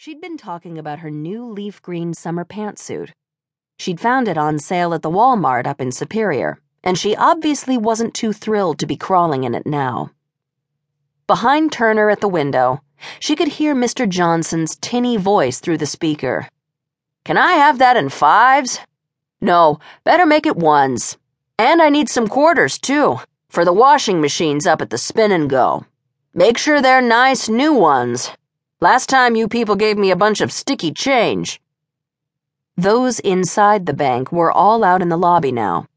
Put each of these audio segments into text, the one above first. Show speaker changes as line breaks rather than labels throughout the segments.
She'd been talking about her new leaf green summer pantsuit. She'd found it on sale at the Walmart up in Superior, and she obviously wasn't too thrilled to be crawling in it now. Behind Turner at the window, she could hear Mr. Johnson's tinny voice through the speaker. Can I have that in fives? No, better make it ones. And I need some quarters, too, for the washing machines up at the spin and go. Make sure they're nice new ones. Last time you people gave me a bunch of sticky change. Those inside the bank were all out in the lobby now.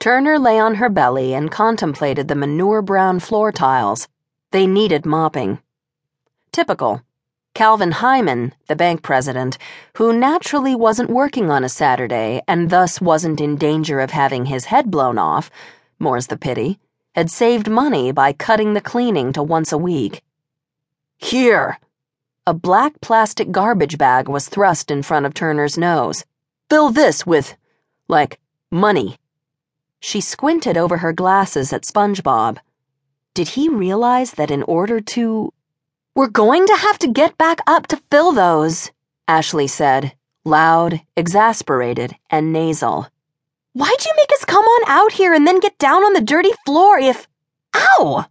Turner lay on her belly and contemplated the manure brown floor tiles. They needed mopping. Typical. Calvin Hyman, the bank president, who naturally wasn't working on a Saturday and thus wasn't in danger of having his head blown off, more's the pity, had saved money by cutting the cleaning to once a week. Here, a black plastic garbage bag was thrust in front of Turner's nose. Fill this with, like, money. She squinted over her glasses at SpongeBob. Did he realize that in order to. We're going to have to get back up to fill those, Ashley said, loud, exasperated, and nasal. Why'd you make us come on out here and then get down on the dirty floor if. Ow!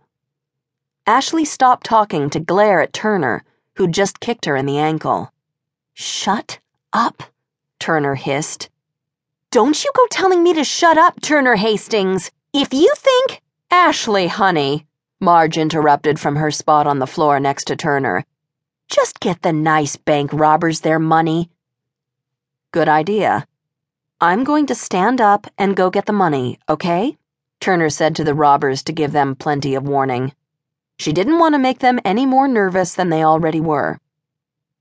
Ashley stopped talking to glare at Turner who'd just kicked her in the ankle. Shut up, Turner hissed. Don't you go telling me to shut up, Turner Hastings. If you think. Ashley, honey, Marge interrupted from her spot on the floor next to Turner. Just get the nice bank robbers their money. Good idea. I'm going to stand up and go get the money, okay? Turner said to the robbers to give them plenty of warning. She didn't want to make them any more nervous than they already were.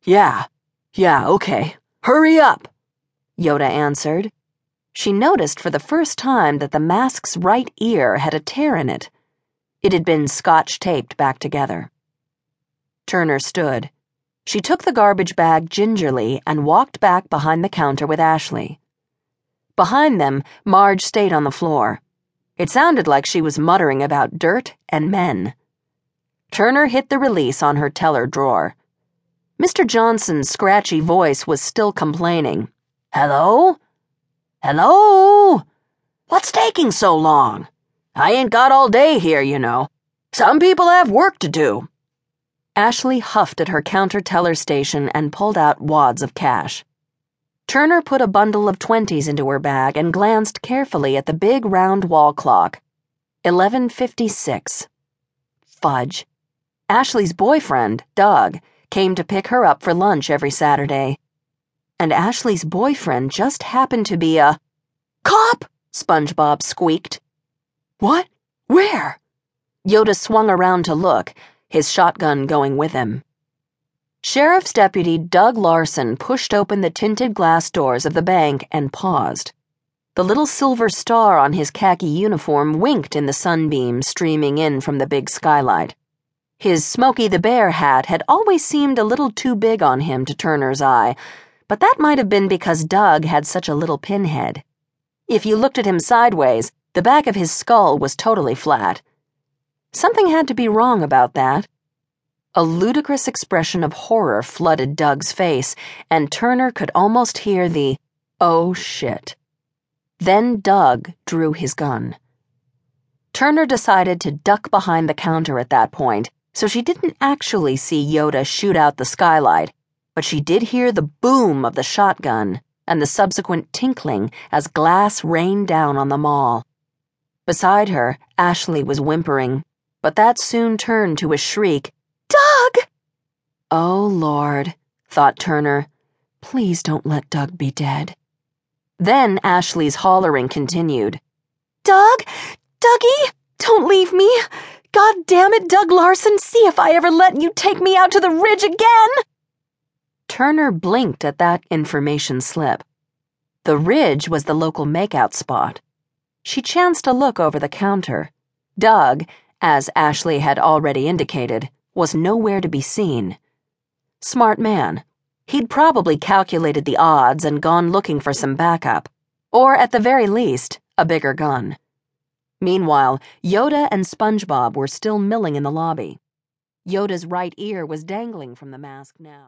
Yeah, yeah, okay. Hurry up,
Yoda answered. She noticed for the first time that the mask's right ear had a tear in it. It had been scotch taped back together. Turner stood. She took the garbage bag gingerly and walked back behind the counter with Ashley. Behind them, Marge stayed on the floor. It sounded like she was muttering about dirt and men. Turner hit the release on her teller drawer. Mr. Johnson's scratchy voice was still complaining.
Hello? Hello? What's taking so long? I ain't got all day here, you know. Some people have work to do.
Ashley huffed at her counter teller station and pulled out wads of cash. Turner put a bundle of twenties into her bag and glanced carefully at the big round wall clock. 1156. Fudge. Ashley's boyfriend, Doug, came to pick her up for lunch every Saturday. And Ashley's boyfriend just happened to be a. Cop! SpongeBob squeaked.
What? Where?
Yoda swung around to look, his shotgun going with him. Sheriff's Deputy Doug Larson pushed open the tinted glass doors of the bank and paused. The little silver star on his khaki uniform winked in the sunbeam streaming in from the big skylight. His Smokey the Bear hat had always seemed a little too big on him to Turner's eye, but that might have been because Doug had such a little pinhead. If you looked at him sideways, the back of his skull was totally flat. Something had to be wrong about that. A ludicrous expression of horror flooded Doug's face, and Turner could almost hear the, oh shit. Then Doug drew his gun. Turner decided to duck behind the counter at that point so she didn't actually see Yoda shoot out the skylight, but she did hear the boom of the shotgun and the subsequent tinkling as glass rained down on the mall. Beside her, Ashley was whimpering, but that soon turned to a shriek Doug! Oh, Lord, thought Turner. Please don't let Doug be dead. Then Ashley's hollering continued Doug! Dougie! Don't leave me! God damn it, Doug Larson, see if I ever let you take me out to the ridge again! Turner blinked at that information slip. The ridge was the local makeout spot. She chanced to look over the counter. Doug, as Ashley had already indicated, was nowhere to be seen. Smart man. He'd probably calculated the odds and gone looking for some backup, or at the very least, a bigger gun. Meanwhile, Yoda and SpongeBob were still milling in the lobby. Yoda's right ear was dangling from the mask now.